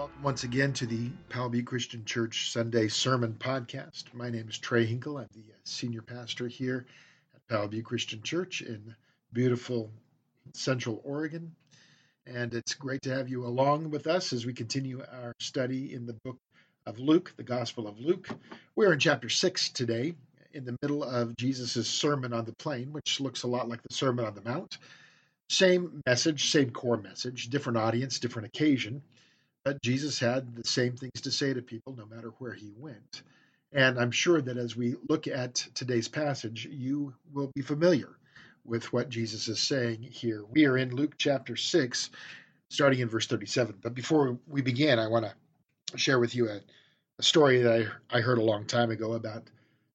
Welcome once again to the Butte Christian Church Sunday Sermon Podcast. My name is Trey Hinkle. I'm the uh, senior pastor here at Butte Christian Church in beautiful Central Oregon. And it's great to have you along with us as we continue our study in the book of Luke, the Gospel of Luke. We're in chapter 6 today, in the middle of Jesus' Sermon on the Plain, which looks a lot like the Sermon on the Mount. Same message, same core message, different audience, different occasion. But Jesus had the same things to say to people no matter where he went. And I'm sure that as we look at today's passage, you will be familiar with what Jesus is saying here. We are in Luke chapter 6, starting in verse 37. But before we begin, I want to share with you a, a story that I, I heard a long time ago about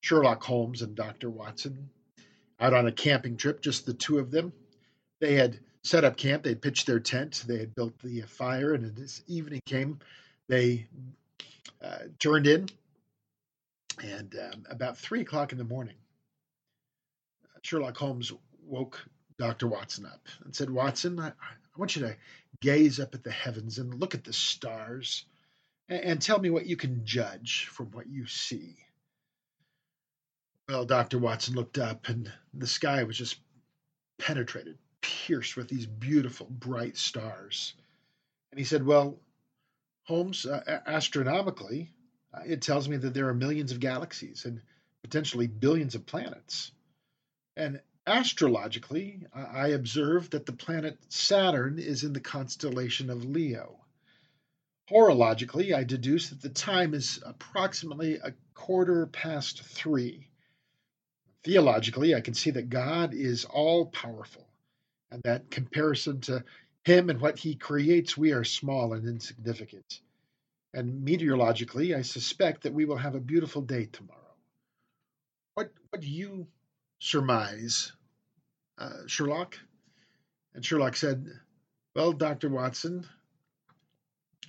Sherlock Holmes and Dr. Watson out on a camping trip, just the two of them. They had set up camp. They'd pitched their tent. They had built the fire, and as evening came, they uh, turned in. And um, about three o'clock in the morning, Sherlock Holmes woke Dr. Watson up and said, Watson, I, I want you to gaze up at the heavens and look at the stars and, and tell me what you can judge from what you see. Well, Dr. Watson looked up, and the sky was just penetrated pierced with these beautiful, bright stars. And he said, Well, Holmes, uh, astronomically, uh, it tells me that there are millions of galaxies and potentially billions of planets. And astrologically, I observe that the planet Saturn is in the constellation of Leo. Horologically, I deduce that the time is approximately a quarter past three. Theologically, I can see that God is all powerful and that comparison to him and what he creates, we are small and insignificant. And meteorologically, I suspect that we will have a beautiful day tomorrow. What, what do you surmise, uh, Sherlock? And Sherlock said, Well, Dr. Watson,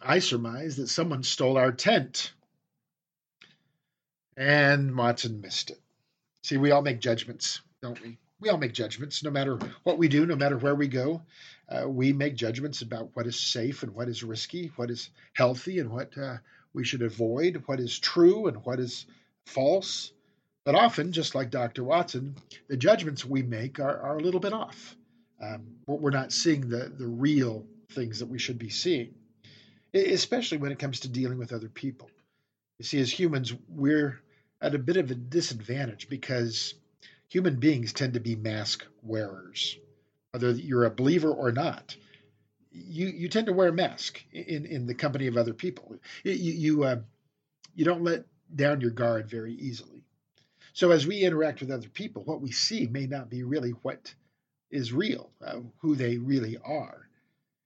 I surmise that someone stole our tent. And Watson missed it. See, we all make judgments, don't we? We all make judgments no matter what we do, no matter where we go. Uh, we make judgments about what is safe and what is risky, what is healthy and what uh, we should avoid, what is true and what is false. But often, just like Dr. Watson, the judgments we make are, are a little bit off. Um, we're not seeing the, the real things that we should be seeing, especially when it comes to dealing with other people. You see, as humans, we're at a bit of a disadvantage because human beings tend to be mask wearers, whether you're a believer or not. You you tend to wear a mask in in the company of other people. You you uh, you don't let down your guard very easily. So as we interact with other people, what we see may not be really what is real, uh, who they really are,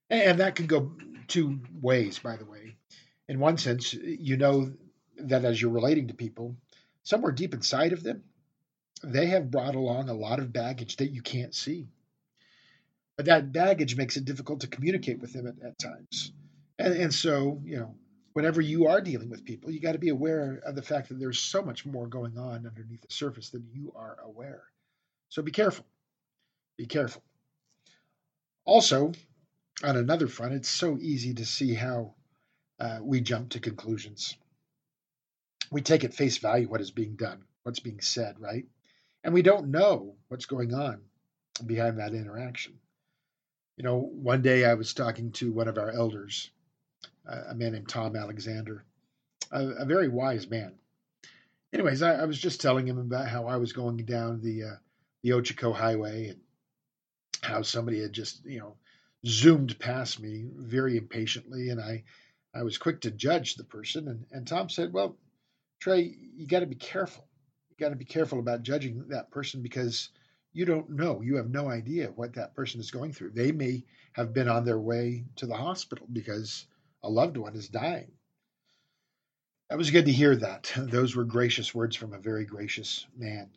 and that can go two ways. By the way, in one sense, you know that as you're relating to people, somewhere deep inside of them, they have brought along a lot of baggage that you can't see. But that baggage makes it difficult to communicate with them at, at times. And, and so, you know, whenever you are dealing with people, you got to be aware of the fact that there's so much more going on underneath the surface than you are aware. So be careful. Be careful. Also, on another front, it's so easy to see how uh, we jump to conclusions. We take at face value what is being done, what's being said, right? And we don't know what's going on behind that interaction. You know, one day I was talking to one of our elders, a man named Tom Alexander, a, a very wise man. Anyways, I, I, was just telling him about how I was going down the uh, the Ochoco Highway and how somebody had just you know zoomed past me very impatiently, and I I was quick to judge the person. And, and Tom said, "Well, Trey, you got to be careful got to be careful about judging that person because you don't know. You have no idea what that person is going through. They may have been on their way to the hospital because a loved one is dying. That was good to hear that. Those were gracious words from a very gracious man.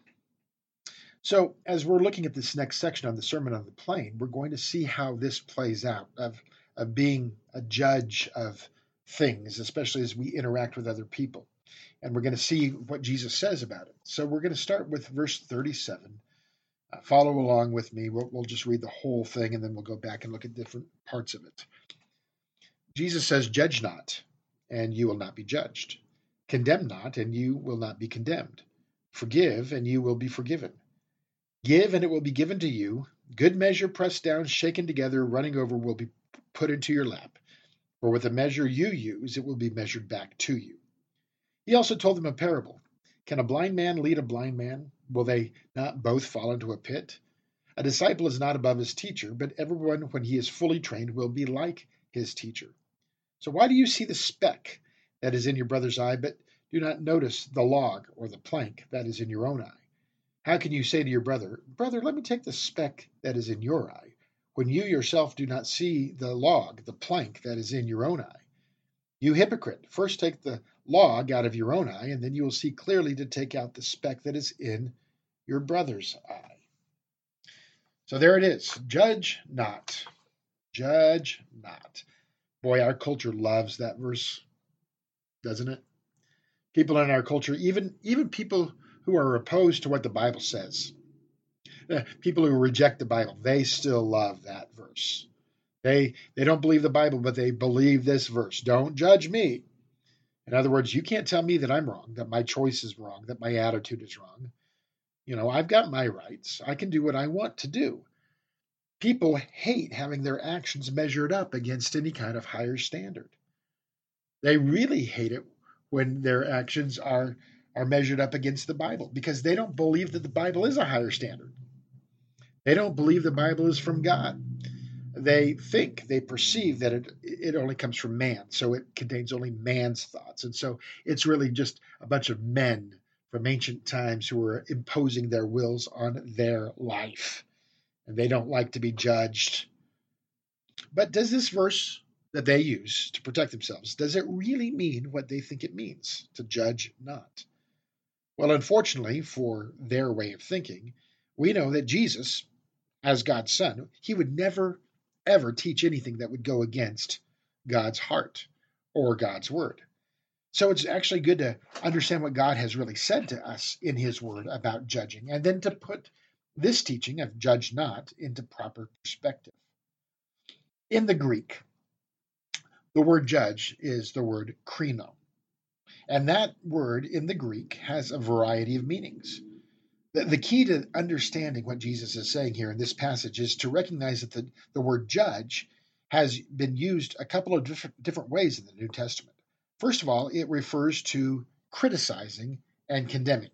So, as we're looking at this next section on the Sermon on the Plain, we're going to see how this plays out of, of being a judge of things, especially as we interact with other people and we're going to see what Jesus says about it. So we're going to start with verse 37. Uh, follow along with me. We'll, we'll just read the whole thing and then we'll go back and look at different parts of it. Jesus says, Judge not, and you will not be judged. Condemn not, and you will not be condemned. Forgive, and you will be forgiven. Give, and it will be given to you. Good measure, pressed down, shaken together, running over, will be put into your lap. For with the measure you use, it will be measured back to you. He also told them a parable. Can a blind man lead a blind man? Will they not both fall into a pit? A disciple is not above his teacher, but everyone, when he is fully trained, will be like his teacher. So why do you see the speck that is in your brother's eye, but do not notice the log or the plank that is in your own eye? How can you say to your brother, Brother, let me take the speck that is in your eye, when you yourself do not see the log, the plank that is in your own eye? You hypocrite, first take the log out of your own eye, and then you will see clearly to take out the speck that is in your brother's eye. So there it is. Judge not. Judge not. Boy, our culture loves that verse, doesn't it? People in our culture, even even people who are opposed to what the Bible says, eh, people who reject the Bible, they still love that verse. They they don't believe the Bible, but they believe this verse. Don't judge me. In other words, you can't tell me that I'm wrong, that my choice is wrong, that my attitude is wrong. You know, I've got my rights. I can do what I want to do. People hate having their actions measured up against any kind of higher standard. They really hate it when their actions are are measured up against the Bible because they don't believe that the Bible is a higher standard. They don't believe the Bible is from God they think, they perceive that it, it only comes from man. So it contains only man's thoughts. And so it's really just a bunch of men from ancient times who are imposing their wills on their life. And they don't like to be judged. But does this verse that they use to protect themselves, does it really mean what they think it means, to judge not? Well, unfortunately for their way of thinking, we know that Jesus, as God's Son, he would never ever teach anything that would go against God's heart or God's word. So it's actually good to understand what God has really said to us in his word about judging and then to put this teaching of judge not into proper perspective. In the Greek, the word judge is the word krino. And that word in the Greek has a variety of meanings. The, key to understanding what Jesus is saying here in this passage is to recognize that the, the word judge has been used a couple of different, different ways in the New Testament. First of all, it refers to criticizing and condemning.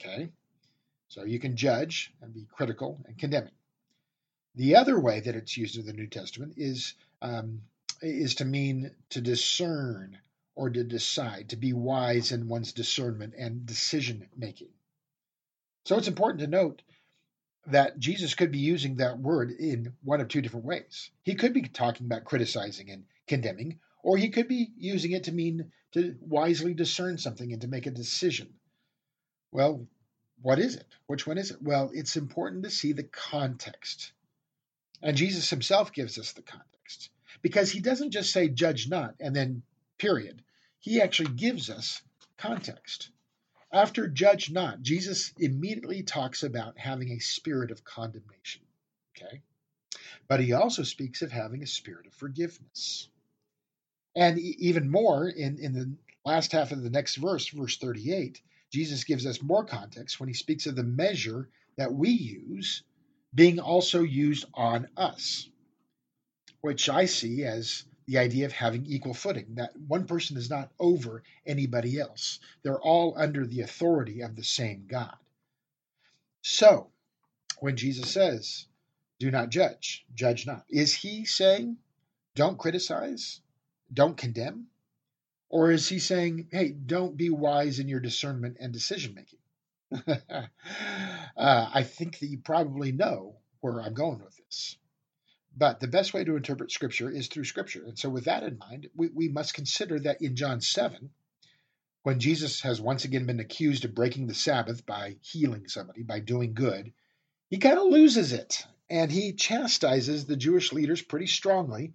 Okay? So you can judge and be critical and condemning. The other way that it's used in the New Testament is um, is to mean to discern or to decide, to be wise in one's discernment and decision making. So it's important to note that Jesus could be using that word in one of two different ways. He could be talking about criticizing and condemning, or he could be using it to mean to wisely discern something and to make a decision. Well, what is it? Which one is it? Well, it's important to see the context. And Jesus himself gives us the context because he doesn't just say, judge not, and then period. He actually gives us context. After judge not, Jesus immediately talks about having a spirit of condemnation. Okay? But he also speaks of having a spirit of forgiveness. And even more, in, in the last half of the next verse, verse 38, Jesus gives us more context when he speaks of the measure that we use being also used on us, which I see as the idea of having equal footing, that one person is not over anybody else. They're all under the authority of the same God. So, when Jesus says, do not judge, judge not, is he saying, don't criticize, don't condemn? Or is he saying, hey, don't be wise in your discernment and decision making? uh, I think that you probably know where I'm going with this. But the best way to interpret Scripture is through Scripture. And so, with that in mind, we, we must consider that in John 7, when Jesus has once again been accused of breaking the Sabbath by healing somebody, by doing good, he kind of loses it. And he chastises the Jewish leaders pretty strongly.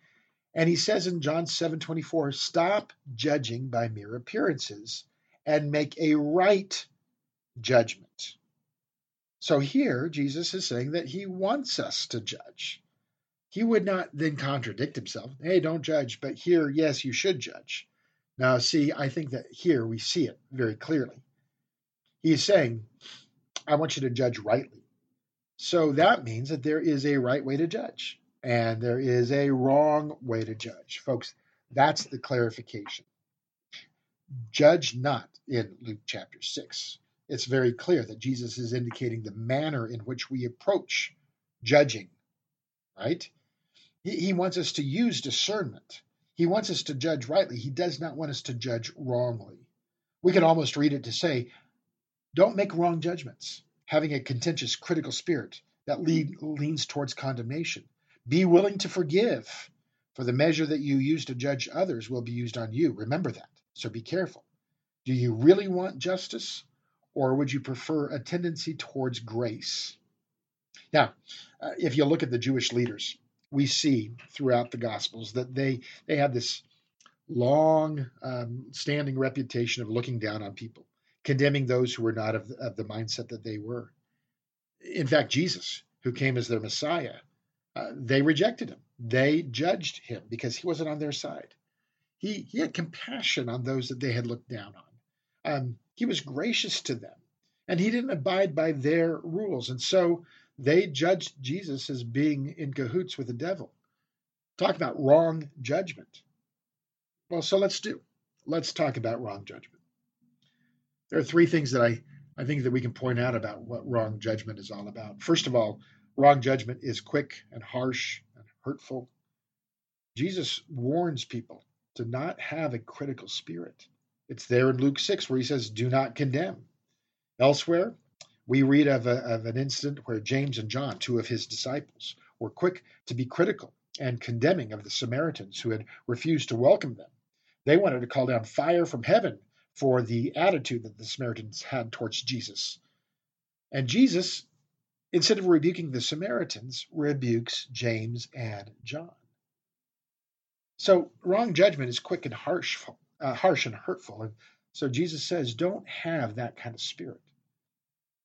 And he says in John 7 24, stop judging by mere appearances and make a right judgment. So here, Jesus is saying that he wants us to judge. He would not then contradict himself. Hey, don't judge, but here, yes, you should judge. Now, see, I think that here we see it very clearly. He is saying, I want you to judge rightly. So that means that there is a right way to judge and there is a wrong way to judge. Folks, that's the clarification. Judge not in Luke chapter 6. It's very clear that Jesus is indicating the manner in which we approach judging, right? He, he wants us to use discernment. He wants us to judge rightly. He does not want us to judge wrongly. We can almost read it to say, don't make wrong judgments, having a contentious, critical spirit that lead, leans towards condemnation. Be willing to forgive, for the measure that you use to judge others will be used on you. Remember that. So be careful. Do you really want justice, or would you prefer a tendency towards grace? Now, uh, if you look at the Jewish leaders, we see throughout the Gospels that they they have this long um, standing reputation of looking down on people, condemning those who were not of the, of the mindset that they were. In fact, Jesus, who came as their Messiah, uh, they rejected him. They judged him because he wasn't on their side. He, he had compassion on those that they had looked down on. Um, he was gracious to them, and he didn't abide by their rules. And so they judged Jesus as being in cahoots with the devil. Talk about wrong judgment. Well, so let's do. Let's talk about wrong judgment. There are three things that I, I think that we can point out about what wrong judgment is all about. First of all, wrong judgment is quick and harsh and hurtful. Jesus warns people to not have a critical spirit. It's there in Luke 6 where he says, Do not condemn. Elsewhere, we read of, a, of an incident where James and John, two of his disciples, were quick to be critical and condemning of the Samaritans who had refused to welcome them. They wanted to call down fire from heaven for the attitude that the Samaritans had towards Jesus. And Jesus, instead of rebuking the Samaritans, rebukes James and John. So wrong judgment is quick and harsh, uh, harsh and hurtful. And so Jesus says, don't have that kind of spirit.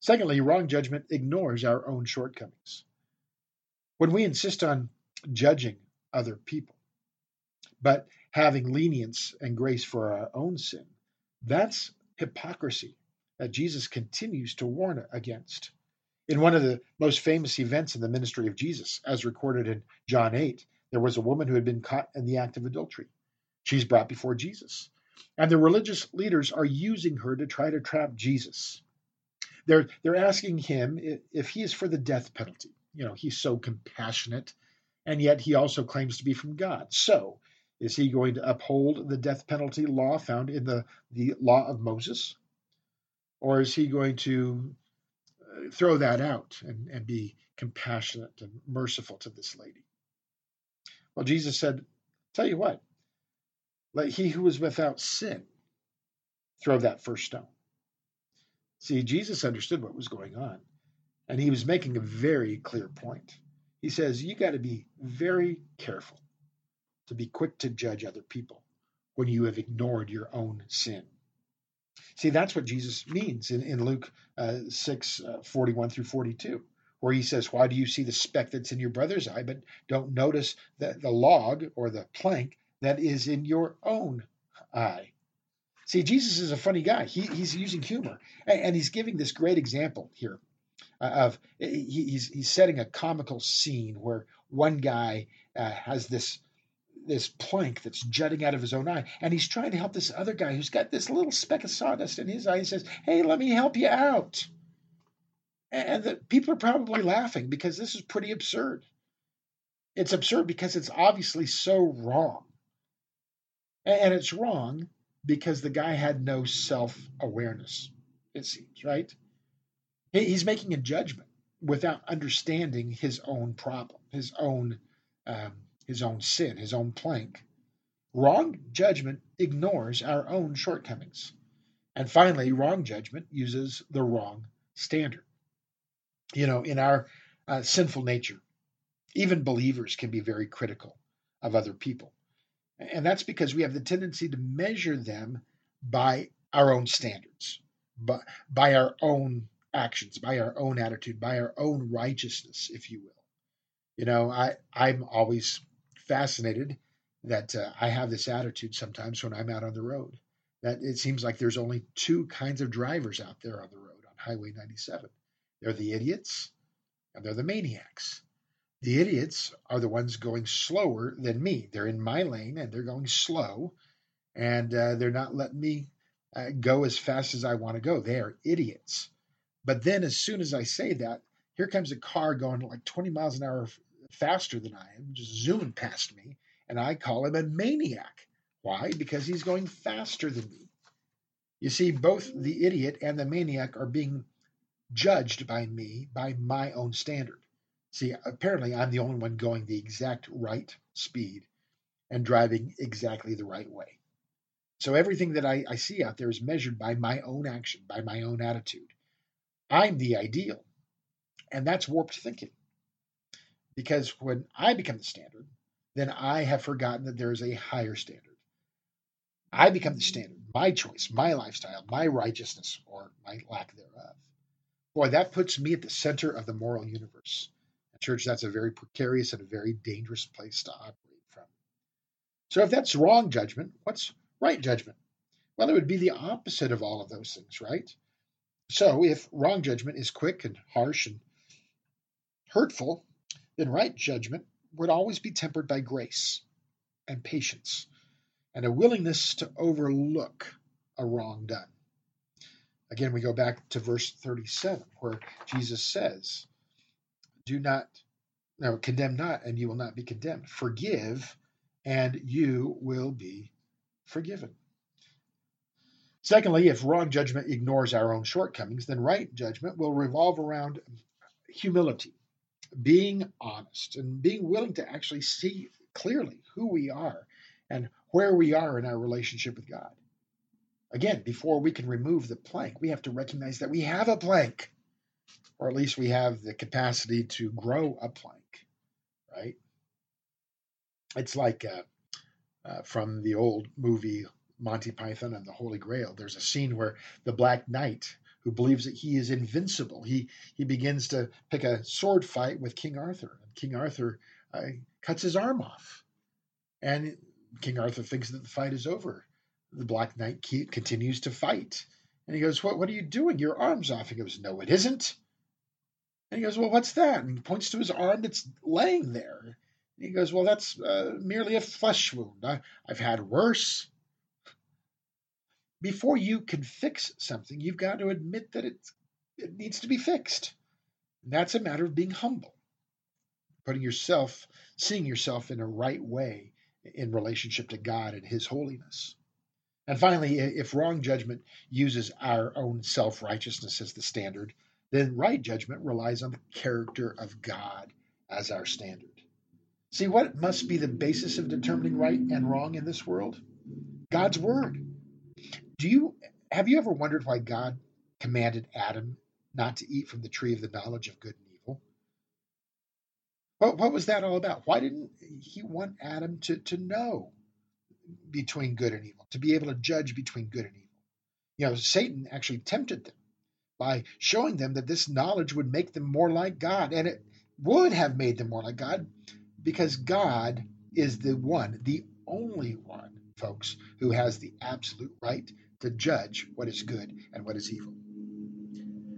Secondly, wrong judgment ignores our own shortcomings. When we insist on judging other people, but having lenience and grace for our own sin, that's hypocrisy that Jesus continues to warn against. In one of the most famous events in the ministry of Jesus, as recorded in John 8, there was a woman who had been caught in the act of adultery. She's brought before Jesus. And the religious leaders are using her to try to trap Jesus. They're they're asking him if he is for the death penalty. You know, he's so compassionate, and yet he also claims to be from God. So, is he going to uphold the death penalty law found in the the law of Moses, or is he going to uh, throw that out and, and be compassionate and merciful to this lady? Well, Jesus said, "Tell you what, let he who is without sin throw that first stone." See, Jesus understood what was going on, and he was making a very clear point. He says, You got to be very careful to be quick to judge other people when you have ignored your own sin. See, that's what Jesus means in, in Luke uh, 6 uh, 41 through 42, where he says, Why do you see the speck that's in your brother's eye, but don't notice the, the log or the plank that is in your own eye? See, Jesus is a funny guy. He, he's using humor, and, and, he's giving this great example here uh, of he, he's he's setting a comical scene where one guy uh, has this this plank that's jutting out of his own eye, and he's trying to help this other guy who's got this little speck of sawdust in his eye. He says, "Hey, let me help you out." And the people are probably laughing because this is pretty absurd. It's absurd because it's obviously so wrong. And it's wrong because the guy had no self awareness, it seems, right? He's making a judgment without understanding his own problem, his own, um, his own sin, his own plank. Wrong judgment ignores our own shortcomings. And finally, wrong judgment uses the wrong standard. You know, in our uh, sinful nature, even believers can be very critical of other people. And that's because we have the tendency to measure them by our own standards, by, by our own actions, by our own attitude, by our own righteousness, if you will. You know, I I'm always fascinated that uh, I have this attitude sometimes when I'm out on the road. That it seems like there's only two kinds of drivers out there on the road on Highway 97. They're the idiots and they're the maniacs. The idiots are the ones going slower than me. They're in my lane and they're going slow, and uh, they're not letting me uh, go as fast as I want to go. They are idiots. But then, as soon as I say that, here comes a car going like 20 miles an hour faster than I am, just zooming past me, and I call him a maniac. Why? Because he's going faster than me. You see, both the idiot and the maniac are being judged by me by my own standard. See, apparently I'm the only one going the exact right speed and driving exactly the right way. So everything that I, I see out there is measured by my own action, by my own attitude. I'm the ideal. And that's warped thinking. Because when I become the standard, then I have forgotten that there is a higher standard. I become the standard, my choice, my lifestyle, my righteousness, or my lack thereof. Boy, that puts me at the center of the moral universe. Church, that's a very precarious and a very dangerous place to operate from. So if that's wrong judgment, what's right judgment? Well, it would be the opposite of all of those things, right? So if wrong judgment is quick and harsh and hurtful, then right judgment would always be tempered by grace and patience and a willingness to overlook a wrong done. Again, we go back to verse 37, where Jesus says, Do not, no, condemn not, and you will not be condemned. Forgive, and you will be forgiven. Secondly, if wrong judgment ignores our own shortcomings, then right judgment will revolve around humility, being honest, and being willing to actually see clearly who we are and where we are in our relationship with God. Again, before we can remove the plank, we have to recognize that we have a plank, or at least we have the capacity to grow a plank, right? It's like uh, uh, from the old movie Monty Python and the Holy Grail. There's a scene where the Black Knight, who believes that he is invincible, he he begins to pick a sword fight with King Arthur. And King Arthur uh, cuts his arm off, and King Arthur thinks that the fight is over the Black Knight continues to fight. And he goes, what, what are you doing? Your arm's off. He goes, No, it isn't. And he goes, Well, what's that? And he points to his arm that's laying there. And he goes, Well, that's uh, merely a flesh wound. I, I've had worse. Before you can fix something, you've got to admit that it's, it needs to be fixed. And that's a matter of being humble, putting yourself, seeing yourself in a right way in relationship to God and His holiness. And finally, if wrong judgment uses our own self righteousness as the standard, then right judgment relies on the character of God as our standard. See, what must be the basis of determining right and wrong in this world? God's word. Do you have you ever wondered why God commanded Adam not to eat from the tree of the knowledge of good and evil? What, what was that all about? Why didn't he want Adam to, to know between good and evil, to be able to judge between good and evil. You know, Satan actually tempted them by showing them that this knowledge would make them more like God, and it would have made them more like God because God is the one, the only one, folks, who has the absolute right to judge what is good and what is evil.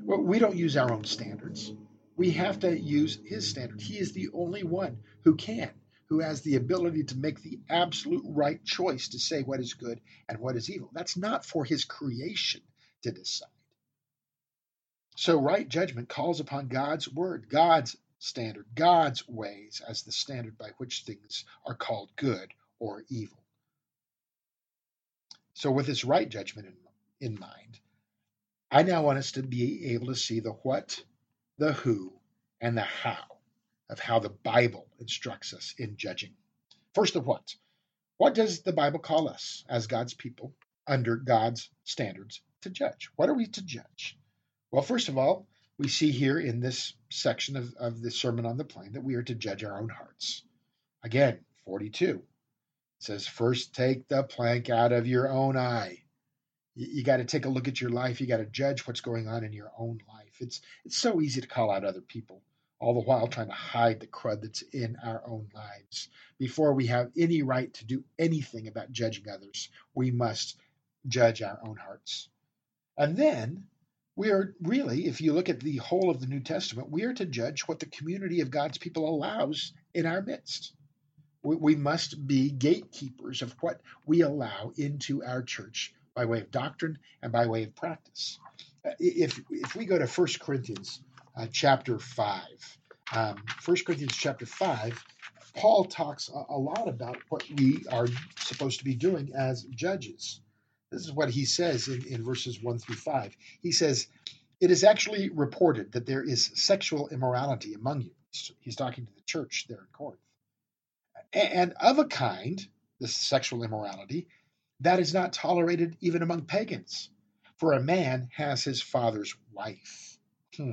Well, we don't use our own standards. We have to use his standard. He is the only one who can who has the ability to make the absolute right choice to say what is good and what is evil. That's not for his creation to decide. So, right judgment calls upon God's word, God's standard, God's ways as the standard by which things are called good or evil. So, with this right judgment in, in mind, I now want us to be able to see the what, the who, and the how of how the Bible instructs us in judging. First of what? What does the Bible call us as God's people under God's standards to judge? What are we to judge? Well, first of all, we see here in this section of, of the Sermon on the Plain that we are to judge our own hearts. Again, 42 it says, First take the plank out of your own eye. You, you got to take a look at your life. You got to judge what's going on in your own life. It's, it's so easy to call out other people all the while trying to hide the crud that's in our own lives. Before we have any right to do anything about judging others, we must judge our own hearts. And then we are really, if you look at the whole of the New Testament, we are to judge what the community of God's people allows in our midst. We, we must be gatekeepers of what we allow into our church by way of doctrine and by way of practice. Uh, if, if we go to 1 Corinthians uh, chapter 5, um, 1 Corinthians chapter 5, Paul talks a, a lot about what we are supposed to be doing as judges. This is what he says in, in verses 1 through 5. He says, It is actually reported that there is sexual immorality among you. He's talking to the church there in Corinth. And of a kind, this sexual immorality, that is not tolerated even among pagans. For a man has his father's wife. Hmm.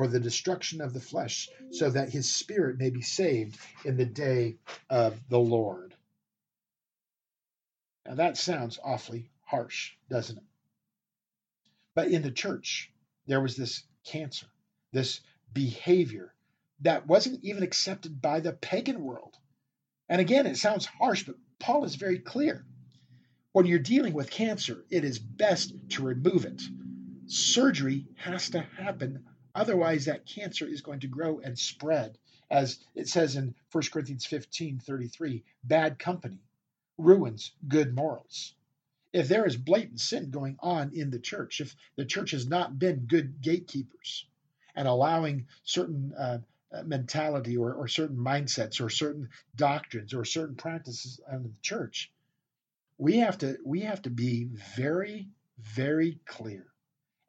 for the destruction of the flesh, so that his spirit may be saved in the day of the Lord. Now that sounds awfully harsh, doesn't it? But in the church, there was this cancer, this behavior that wasn't even accepted by the pagan world. And again, it sounds harsh, but Paul is very clear. When you're dealing with cancer, it is best to remove it. Surgery has to happen, otherwise, that cancer is going to grow and spread. As it says in 1 Corinthians 15 33, bad company ruins good morals if there is blatant sin going on in the church, if the church has not been good gatekeepers and allowing certain uh, uh, mentality or, or certain mindsets or certain doctrines or certain practices of the church, we have to we have to be very very clear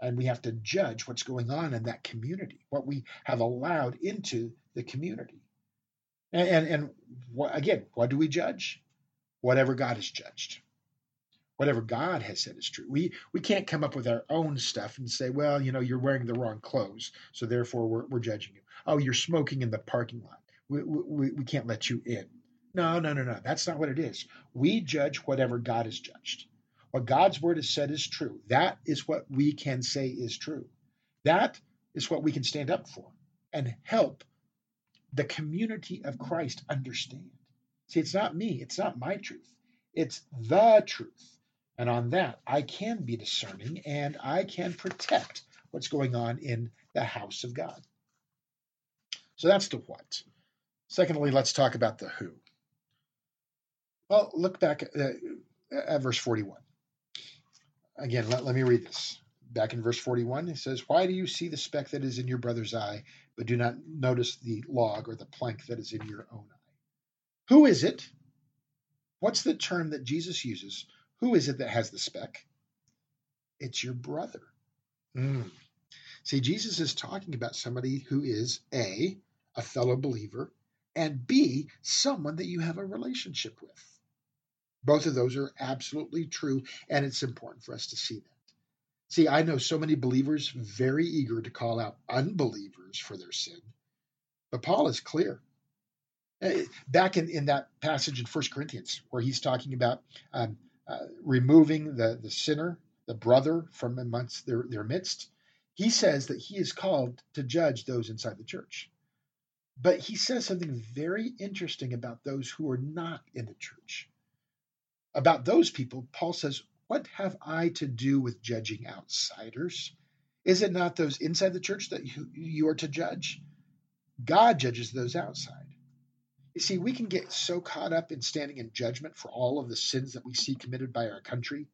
and we have to judge what's going on in that community, what we have allowed into the community. And, and, and again, what do we judge? Whatever God has judged whatever God has said is true. We we can't come up with our own stuff and say, well, you know, you're wearing the wrong clothes, so therefore we're, we're judging you. Oh, you're smoking in the parking lot. We, we, we can't let you in. No, no, no, no. That's not what it is. We judge whatever God has judged. What God's word has said is true. That is what we can say is true. That is what we can stand up for and help the community of Christ understand. See, it's not me, it's not my truth, it's the truth. And on that, I can be discerning and I can protect what's going on in the house of God. So that's the what. Secondly, let's talk about the who. Well, look back at, uh, at verse 41. Again, let, let me read this. Back in verse 41, it says, Why do you see the speck that is in your brother's eye, but do not notice the log or the plank that is in your own eye? Who is it? What's the term that Jesus uses who is it that has the speck? It's your brother. Mm. See, Jesus is talking about somebody who is A, a fellow believer, and B, someone that you have a relationship with. Both of those are absolutely true, and it's important for us to see that. See, I know so many believers very eager to call out unbelievers for their sin, but Paul is clear. Eh, back in, in that passage in First Corinthians, where he's talking about um, uh, removing the, the sinner, the brother, from amongst their, their midst, he says that he is called to judge those inside the church. But he says something very interesting about those who are not in the church. About those people, Paul says, What have I to do with judging outsiders? Is it not those inside the church that you, are to judge? God judges those outside. You see, we can get so caught up in standing in judgment for all of the sins that we see committed by our country,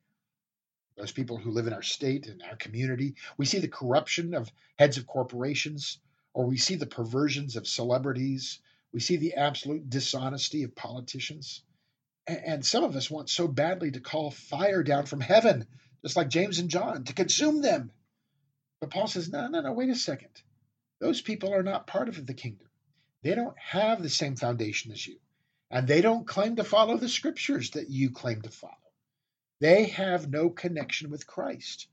those people who live in our state and our community. We see the corruption of heads of corporations, or we see the perversions of celebrities. We see the absolute dishonesty of politicians. And some of us want so badly to call fire down from heaven, just like James and John, to consume them. But Paul says, no, no, no, wait a second. Those people are not part of the kingdom. They don't have the same foundation as you. And they don't claim to follow the scriptures that you claim to follow. They have no connection with Christ.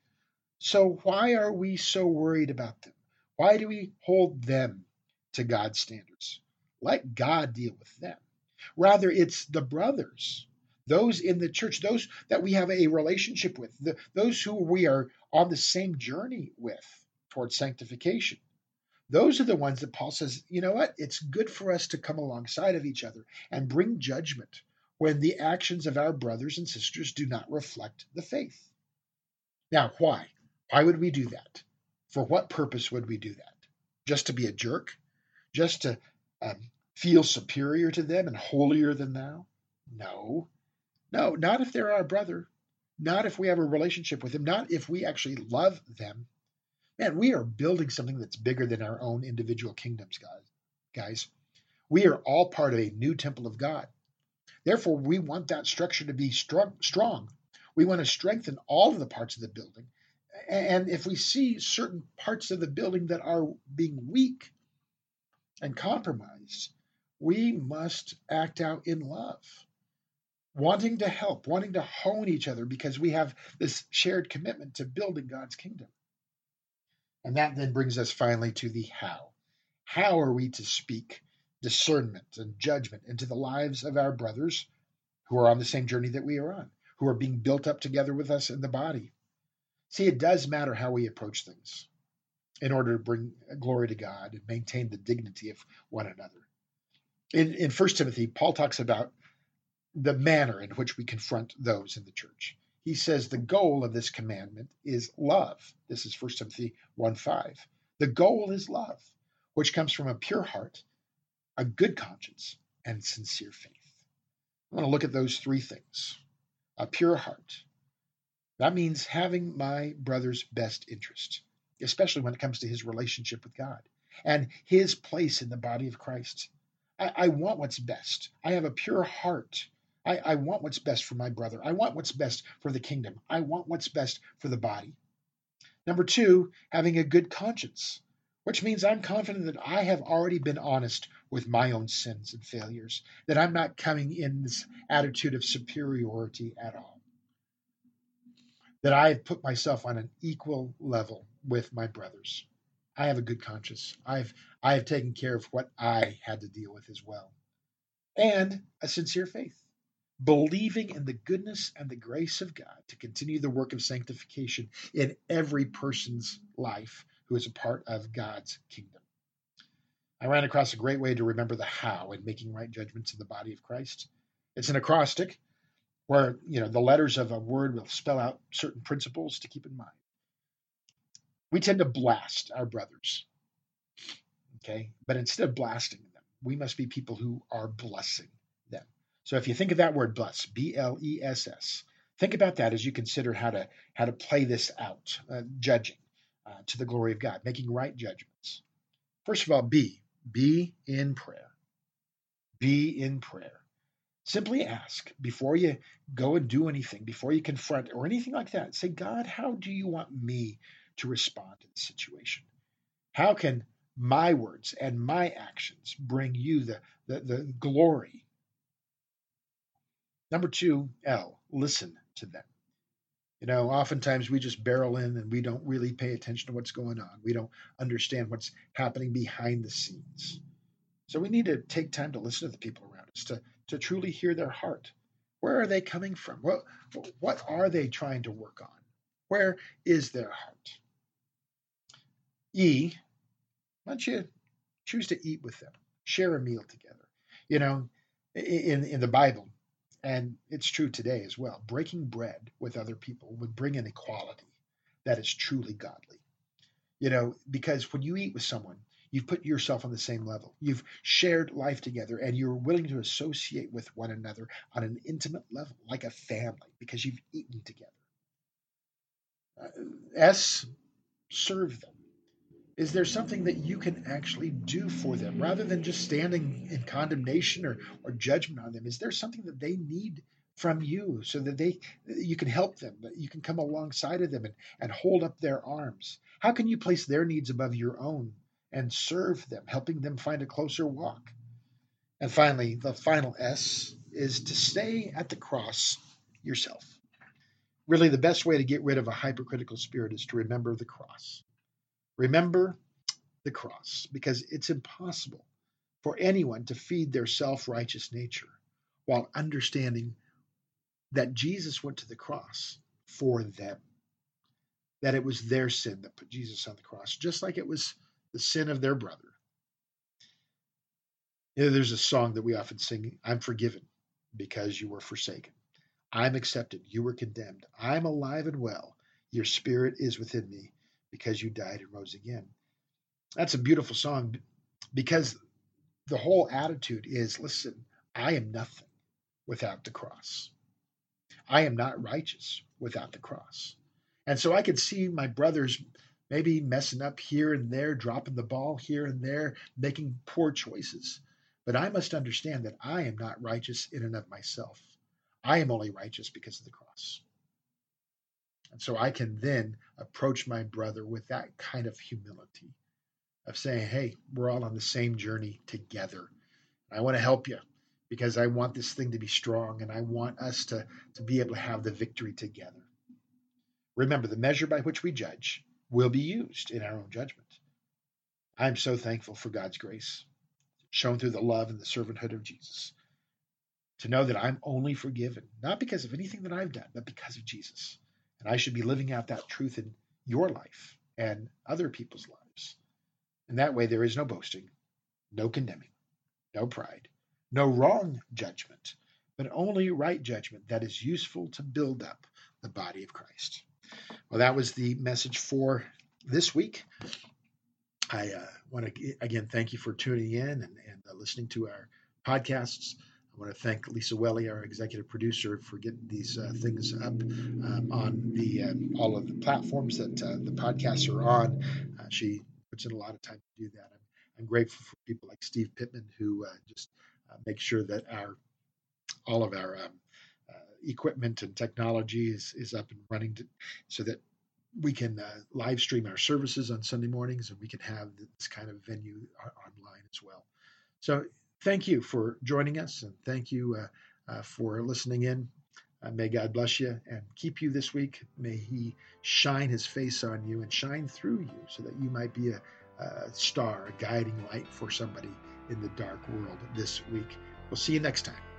So why are we so worried about them? Why do we hold them to God's standards? Let God deal with them. Rather, it's the brothers, those in the church, those that we have a relationship with, the, those who we are on the same journey with towards sanctification. Those are the ones that Paul says, you know what? It's good for us to come alongside of each other and bring judgment when the actions of our brothers and sisters do not reflect the faith. Now, why? Why would we do that? For what purpose would we do that? Just to be a jerk? Just to um, feel superior to them and holier than thou? No. No, not if they're our brother. Not if we have a relationship with them. Not if we actually love them. Man, we are building something that's bigger than our own individual kingdoms, guys. Guys, we are all part of a new temple of God. Therefore, we want that structure to be strong. We want to strengthen all of the parts of the building. And if we see certain parts of the building that are being weak and compromised, we must act out in love, wanting to help, wanting to hone each other because we have this shared commitment to building God's kingdom. And that then brings us finally to the how. How are we to speak discernment and judgment into the lives of our brothers who are on the same journey that we are on, who are being built up together with us in the body. See, it does matter how we approach things in order to bring glory to God and maintain the dignity of one another. In, in 1 Timothy, Paul talks about the manner in which we confront those in the church. He says the goal of this commandment is love. This is 1 Timothy 1 5. The goal is love, which comes from a pure heart a good conscience, and sincere faith. I want to look at those three things a pure heart. That means having my brother's best interest, especially when it comes to his relationship with God and his place in the body of Christ. I, I want what's best. I have a pure heart. I, I want what's best for my brother. I want what's best for the kingdom. I want what's best for the body. Number two, having a good conscience which means I'm confident that I have already been honest with my own sins and failures, that I'm not coming in this attitude of superiority at all, that I have put myself on an equal level with my brothers. I have a good conscience. I've I have taken care of what I had to deal with as well. And a sincere faith, believing in the goodness and the grace of God to continue the work of sanctification in every person's life who is a part of God's kingdom. I ran across a great way to remember the how in making right judgments in the body of Christ. It's an acrostic where you know the letters of a word will spell out certain principles to keep in mind. We tend to blast our brothers. Okay? But instead of blasting them, we must be people who are blessing them. So if you think of that word bless, B L E S S, think about that as you consider how to how to play this out, uh, judging uh, to the glory of God, making right judgments. First of all, be. Be in prayer. Be in prayer. Simply ask before you go and do anything, before you confront or anything like that. Say, God, how do you want me to respond to the situation? How can my words and my actions bring you the, the, the glory? Number two, L, listen to them. You know, oftentimes we just barrel in and we don't really pay attention to what's going on. We don't understand what's happening behind the scenes. So we need to take time to listen to the people around us, to, to truly hear their heart. Where are they coming from? What, what are they trying to work on? Where is their heart? E, why don't you choose to eat with them, share a meal together? You know, in, in the Bible, and it's true today as well. Breaking bread with other people would bring an equality that is truly godly. You know, because when you eat with someone, you've put yourself on the same level. You've shared life together and you're willing to associate with one another on an intimate level, like a family, because you've eaten together. Uh, S, serve them. Is there something that you can actually do for them rather than just standing in condemnation or, or judgment on them? Is there something that they need from you so that they you can help them, that you can come alongside of them and, and hold up their arms? How can you place their needs above your own and serve them, helping them find a closer walk? And finally, the final S is to stay at the cross yourself. Really, the best way to get rid of a hypercritical spirit is to remember the cross. Remember the cross, because it's impossible for anyone to feed their self righteous nature while understanding that Jesus went to the cross for them, that it was their sin that put Jesus on the cross, just like it was the sin of their brother. You know, there's a song that we often sing I'm forgiven because you were forsaken. I'm accepted. You were condemned. I'm alive and well. Your spirit is within me because you died and rose again. That's a beautiful song because the whole attitude is listen, I am nothing without the cross. I am not righteous without the cross. And so I could see my brothers maybe messing up here and there, dropping the ball here and there, making poor choices. But I must understand that I am not righteous in and of myself. I am only righteous because of the cross. And so I can then approach my brother with that kind of humility of saying, hey, we're all on the same journey together. I want to help you because I want this thing to be strong and I want us to, to be able to have the victory together. Remember, the measure by which we judge will be used in our own judgment. I'm so thankful for God's grace shown through the love and the servanthood of Jesus. To know that I'm only forgiven, not because of anything that I've done, but because of Jesus. And I should be living out that truth in your life and other people's lives. And that way, there is no boasting, no condemning, no pride, no wrong judgment, but only right judgment that is useful to build up the body of Christ. Well, that was the message for this week. I uh, want to again thank you for tuning in and, and uh, listening to our podcasts. I want to thank Lisa Welly, our executive producer, for getting these uh, things up um, on the um, all of the platforms that uh, the podcasts are on. Uh, she puts in a lot of time to do that. I'm, I'm grateful for people like Steve Pittman who uh, just make sure that our all of our um, equipment and technology is, is up and running to, so that we can uh, live stream our services on Sunday mornings and we can have this kind of venue online as well. So thank you for joining us and thank you uh, uh, for listening in. Uh, may God bless you and keep you this week. May He shine His face on you and shine through you so that you might be a, a star, a guiding light for somebody in the dark world this week. We'll see you next time.